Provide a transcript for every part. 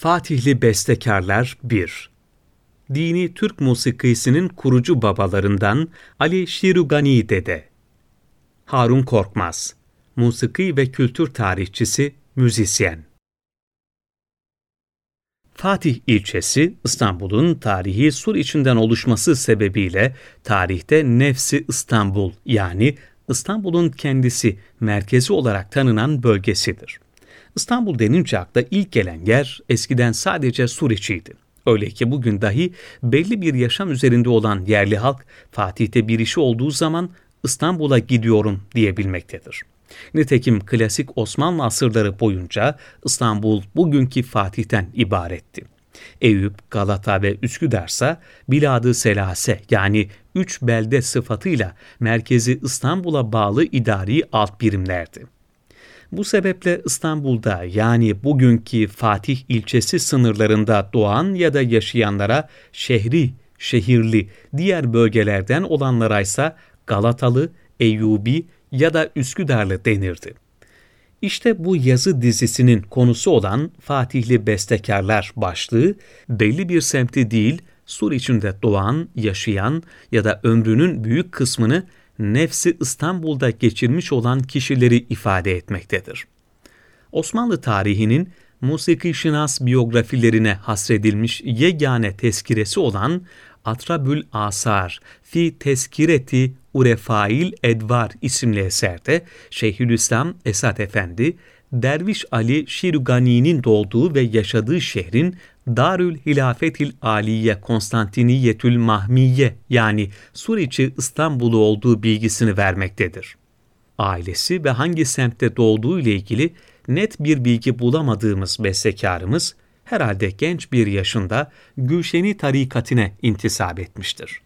Fatihli Bestekarlar 1 Dini Türk musikisinin kurucu babalarından Ali Şirugani Dede. Harun Korkmaz Musiki ve kültür tarihçisi, müzisyen. Fatih ilçesi İstanbul'un tarihi sur içinden oluşması sebebiyle tarihte Nefsi İstanbul yani İstanbul'un kendisi merkezi olarak tanınan bölgesidir. İstanbul denince akla ilk gelen yer eskiden sadece Suriçiydi. Öyle ki bugün dahi belli bir yaşam üzerinde olan yerli halk Fatih'te bir işi olduğu zaman İstanbul'a gidiyorum diyebilmektedir. Nitekim klasik Osmanlı asırları boyunca İstanbul bugünkü Fatih'ten ibaretti. Eyüp, Galata ve Üsküdar'sa Biladı Selase yani üç belde sıfatıyla merkezi İstanbul'a bağlı idari alt birimlerdi. Bu sebeple İstanbul'da yani bugünkü Fatih ilçesi sınırlarında doğan ya da yaşayanlara şehri, şehirli, diğer bölgelerden olanlara ise Galatalı, Eyyubi ya da Üsküdarlı denirdi. İşte bu yazı dizisinin konusu olan Fatihli Bestekarlar başlığı belli bir semti değil, Sur içinde doğan, yaşayan ya da ömrünün büyük kısmını nefsi İstanbul'da geçirmiş olan kişileri ifade etmektedir. Osmanlı tarihinin musiki şinas biyografilerine hasredilmiş yegane tezkiresi olan Atrabül Asar fi Teskireti Urefail Edvar isimli eserde Şeyhülislam Esat Efendi, Derviş Ali Şirugani'nin doğduğu ve yaşadığı şehrin Darül Hilafetil Aliye Konstantiniyetül Mahmiye yani Suriçi İstanbul'u olduğu bilgisini vermektedir. Ailesi ve hangi semtte doğduğu ile ilgili net bir bilgi bulamadığımız bestekarımız herhalde genç bir yaşında Gülşeni tarikatine intisap etmiştir.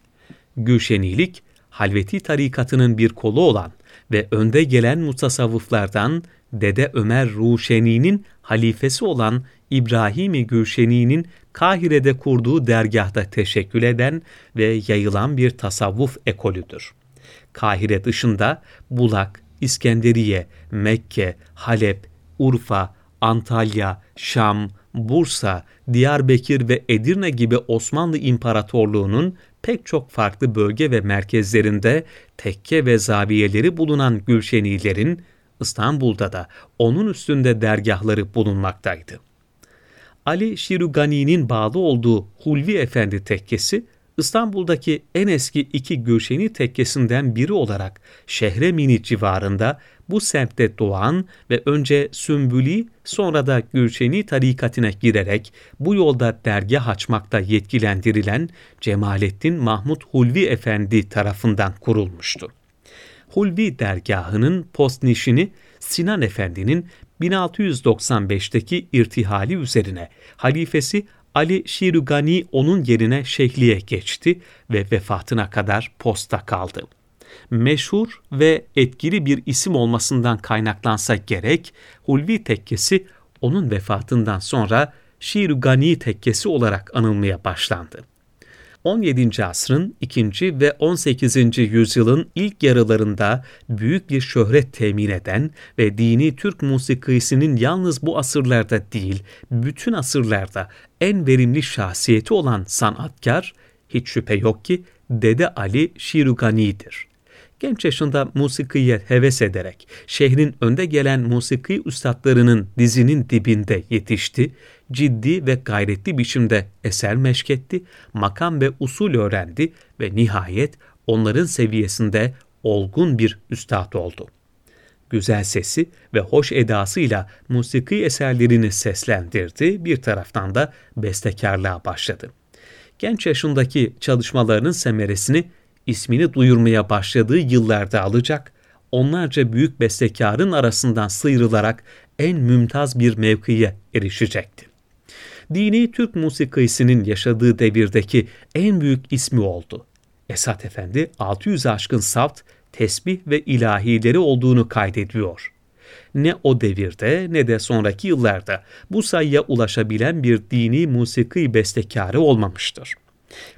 Gülşenilik, Halveti tarikatının bir kolu olan ve önde gelen mutasavvıflardan Dede Ömer Ruşeni'nin halifesi olan İbrahim-i Gülşeni'nin Kahire'de kurduğu dergahta teşekkül eden ve yayılan bir tasavvuf ekolüdür. Kahire dışında Bulak, İskenderiye, Mekke, Halep, Urfa, Antalya, Şam, Bursa, Diyarbakır ve Edirne gibi Osmanlı İmparatorluğu'nun pek çok farklı bölge ve merkezlerinde tekke ve zaviyeleri bulunan Gülşenilerin İstanbul'da da onun üstünde dergahları bulunmaktaydı. Ali Şirugani'nin bağlı olduğu Hulvi Efendi tekkesi İstanbul'daki en eski iki Gülşeni tekkesinden biri olarak Şehremini civarında bu semtte doğan ve önce Sümbüli sonra da Gülşeni tarikatine girerek bu yolda dergah açmakta yetkilendirilen Cemalettin Mahmut Hulvi Efendi tarafından kurulmuştu. Hulvi dergahının postnişini Sinan Efendi'nin 1695'teki irtihali üzerine halifesi Ali Şirugani onun yerine şeyhliğe geçti ve vefatına kadar posta kaldı. Meşhur ve etkili bir isim olmasından kaynaklansa gerek, Hulvi Tekkesi onun vefatından sonra Şirugani Tekkesi olarak anılmaya başlandı. 17. asrın 2. ve 18. yüzyılın ilk yarılarında büyük bir şöhret temin eden ve dini Türk musikisinin yalnız bu asırlarda değil, bütün asırlarda en verimli şahsiyeti olan sanatkar, hiç şüphe yok ki Dede Ali Şirugani'dir genç yaşında musikiye heves ederek şehrin önde gelen musiki üstadlarının dizinin dibinde yetişti, ciddi ve gayretli biçimde eser meşketti, makam ve usul öğrendi ve nihayet onların seviyesinde olgun bir üstad oldu. Güzel sesi ve hoş edasıyla musiki eserlerini seslendirdi, bir taraftan da bestekarlığa başladı. Genç yaşındaki çalışmalarının semeresini ismini duyurmaya başladığı yıllarda alacak, onlarca büyük bestekarın arasından sıyrılarak en mümtaz bir mevkiye erişecekti. Dini Türk musikisinin yaşadığı devirdeki en büyük ismi oldu. Esat Efendi 600 aşkın saft, tesbih ve ilahileri olduğunu kaydediyor. Ne o devirde ne de sonraki yıllarda bu sayıya ulaşabilen bir dini musiki bestekarı olmamıştır.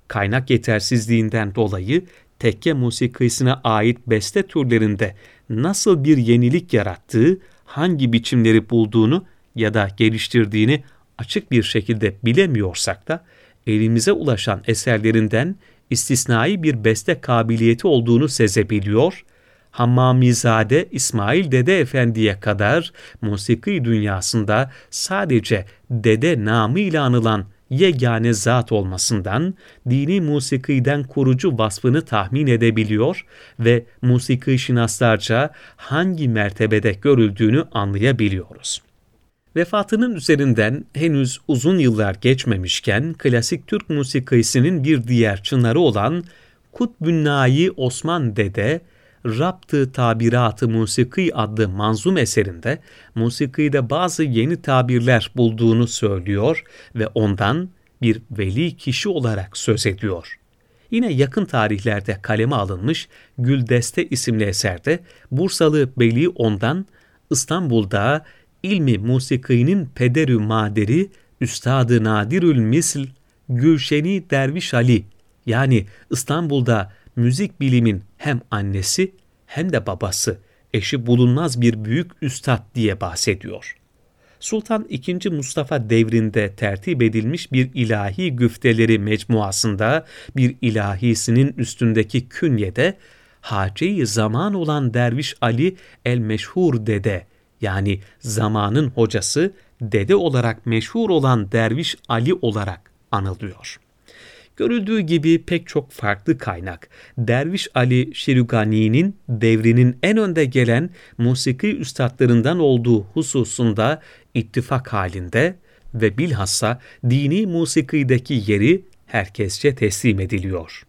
Kaynak yetersizliğinden dolayı tekke musikisine ait beste türlerinde nasıl bir yenilik yarattığı, hangi biçimleri bulduğunu ya da geliştirdiğini açık bir şekilde bilemiyorsak da elimize ulaşan eserlerinden istisnai bir beste kabiliyeti olduğunu sezebiliyor, Hammamizade İsmail Dede Efendi'ye kadar musiki dünyasında sadece dede namıyla anılan yegane zat olmasından dini musikiden kurucu vasfını tahmin edebiliyor ve musiki şinaslarca hangi mertebede görüldüğünü anlayabiliyoruz. Vefatının üzerinden henüz uzun yıllar geçmemişken klasik Türk musikisinin bir diğer çınarı olan Kutbünnai Osman Dede, Raptı Tabiratı Musiki adlı manzum eserinde musikide bazı yeni tabirler bulduğunu söylüyor ve ondan bir veli kişi olarak söz ediyor. Yine yakın tarihlerde kaleme alınmış Güldeste isimli eserde Bursalı Beli ondan İstanbul'da ilmi musikinin pederü maderi Üstadı Nadirül Misl Gülşeni Derviş Ali yani İstanbul'da müzik bilimin hem annesi hem de babası, eşi bulunmaz bir büyük üstad diye bahsediyor. Sultan II. Mustafa devrinde tertip edilmiş bir ilahi güfteleri mecmuasında bir ilahisinin üstündeki künyede hace zaman olan Derviş Ali el-Meşhur Dede yani zamanın hocası dede olarak meşhur olan Derviş Ali olarak anılıyor. Görüldüğü gibi pek çok farklı kaynak, Derviş Ali Şirugani'nin devrinin en önde gelen musiki üstadlarından olduğu hususunda ittifak halinde ve bilhassa dini musikideki yeri herkesçe teslim ediliyor.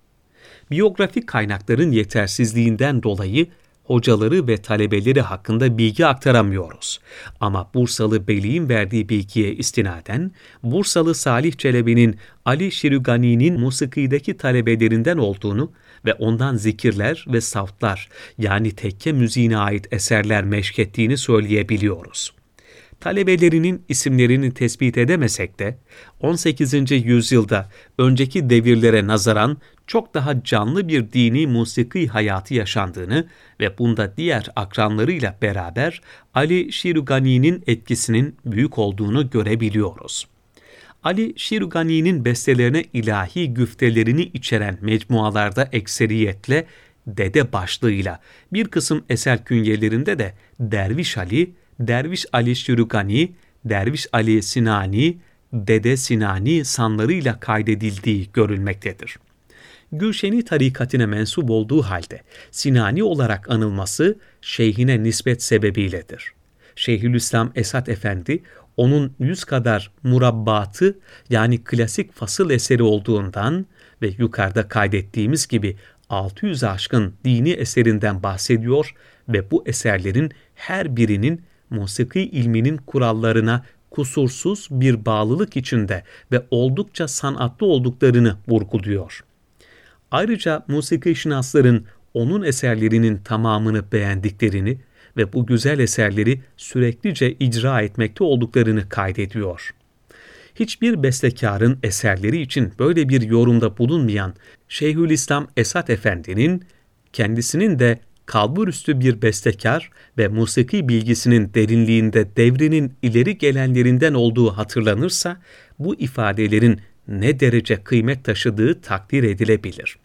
Biyografik kaynakların yetersizliğinden dolayı hocaları ve talebeleri hakkında bilgi aktaramıyoruz. Ama Bursalı Beyliğin verdiği bilgiye istinaden, Bursalı Salih Çelebi'nin Ali Şirugani'nin musikideki talebelerinden olduğunu ve ondan zikirler ve saftlar yani tekke müziğine ait eserler meşkettiğini söyleyebiliyoruz talebelerinin isimlerini tespit edemesek de 18. yüzyılda önceki devirlere nazaran çok daha canlı bir dini musiki hayatı yaşandığını ve bunda diğer akranlarıyla beraber Ali Şirugani'nin etkisinin büyük olduğunu görebiliyoruz. Ali Şirugani'nin bestelerine ilahi güftelerini içeren mecmualarda ekseriyetle Dede başlığıyla bir kısım eser künyelerinde de Derviş Ali, Derviş Ali Şirugani, Derviş Ali Sinani, Dede Sinani sanlarıyla kaydedildiği görülmektedir. Gülşeni tarikatine mensup olduğu halde Sinani olarak anılması şeyhine nispet sebebiyledir. Şeyhülislam Esat Efendi onun yüz kadar murabbatı yani klasik fasıl eseri olduğundan ve yukarıda kaydettiğimiz gibi 600 aşkın dini eserinden bahsediyor ve bu eserlerin her birinin musiki ilminin kurallarına kusursuz bir bağlılık içinde ve oldukça sanatlı olduklarını vurguluyor. Ayrıca musiki şinasların onun eserlerinin tamamını beğendiklerini ve bu güzel eserleri süreklice icra etmekte olduklarını kaydediyor. Hiçbir bestekarın eserleri için böyle bir yorumda bulunmayan Şeyhülislam Esat Efendi'nin kendisinin de kalburüstü bir bestekar ve musiki bilgisinin derinliğinde devrinin ileri gelenlerinden olduğu hatırlanırsa bu ifadelerin ne derece kıymet taşıdığı takdir edilebilir.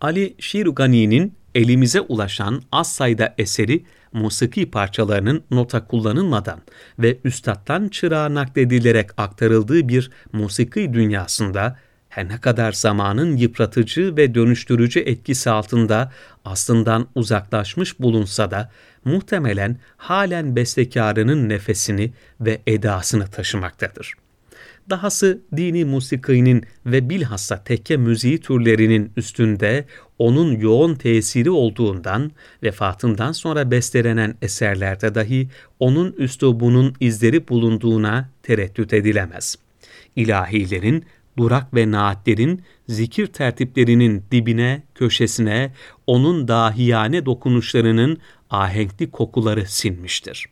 Ali Şirugani'nin elimize ulaşan az sayıda eseri musiki parçalarının nota kullanılmadan ve üstattan çırağa nakledilerek aktarıldığı bir musiki dünyasında her ne kadar zamanın yıpratıcı ve dönüştürücü etkisi altında aslından uzaklaşmış bulunsa da muhtemelen halen bestekarının nefesini ve edasını taşımaktadır. Dahası dini musikinin ve bilhassa tekke müziği türlerinin üstünde onun yoğun tesiri olduğundan vefatından sonra bestelenen eserlerde dahi onun üslubunun izleri bulunduğuna tereddüt edilemez. İlahilerin durak ve naatlerin zikir tertiplerinin dibine, köşesine onun dahiyane dokunuşlarının ahenkli kokuları sinmiştir.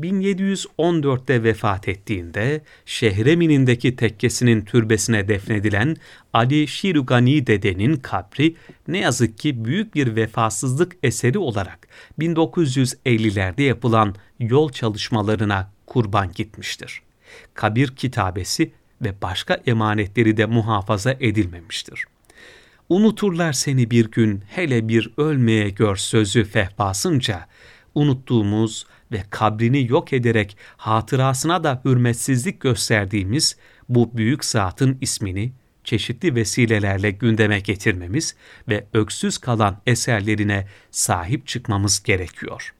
1714'te vefat ettiğinde Şehremin'indeki tekkesinin türbesine defnedilen Ali Şirugani dedenin kabri ne yazık ki büyük bir vefasızlık eseri olarak 1950'lerde yapılan yol çalışmalarına kurban gitmiştir kabir kitabesi ve başka emanetleri de muhafaza edilmemiştir. Unuturlar seni bir gün hele bir ölmeye gör sözü fehbasınca, unuttuğumuz ve kabrini yok ederek hatırasına da hürmetsizlik gösterdiğimiz bu büyük zatın ismini çeşitli vesilelerle gündeme getirmemiz ve öksüz kalan eserlerine sahip çıkmamız gerekiyor.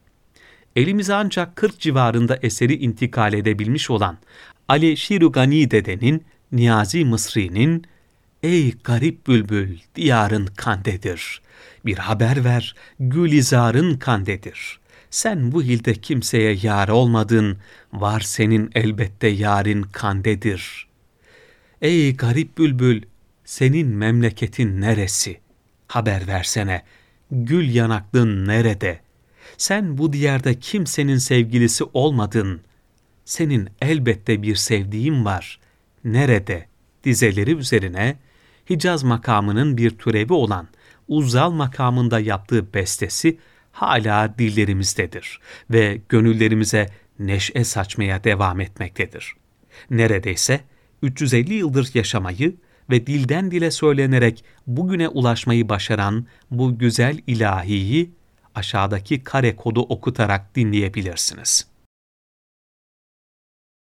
Elimize ancak 40 civarında eseri intikal edebilmiş olan Ali Şirugani dedenin, Niyazi Mısri'nin Ey garip bülbül, diyarın kandedir. Bir haber ver, gülizarın kandedir. Sen bu hilde kimseye yar olmadın, var senin elbette yarın kandedir. Ey garip bülbül, senin memleketin neresi? Haber versene, gül yanaklın nerede? Sen bu diyarda kimsenin sevgilisi olmadın. Senin elbette bir sevdiğin var. Nerede? Dizeleri üzerine Hicaz makamının bir türevi olan Uzzal makamında yaptığı bestesi hala dillerimizdedir ve gönüllerimize neşe saçmaya devam etmektedir. Neredeyse 350 yıldır yaşamayı ve dilden dile söylenerek bugüne ulaşmayı başaran bu güzel ilahiyi aşağıdaki kare kodu okutarak dinleyebilirsiniz.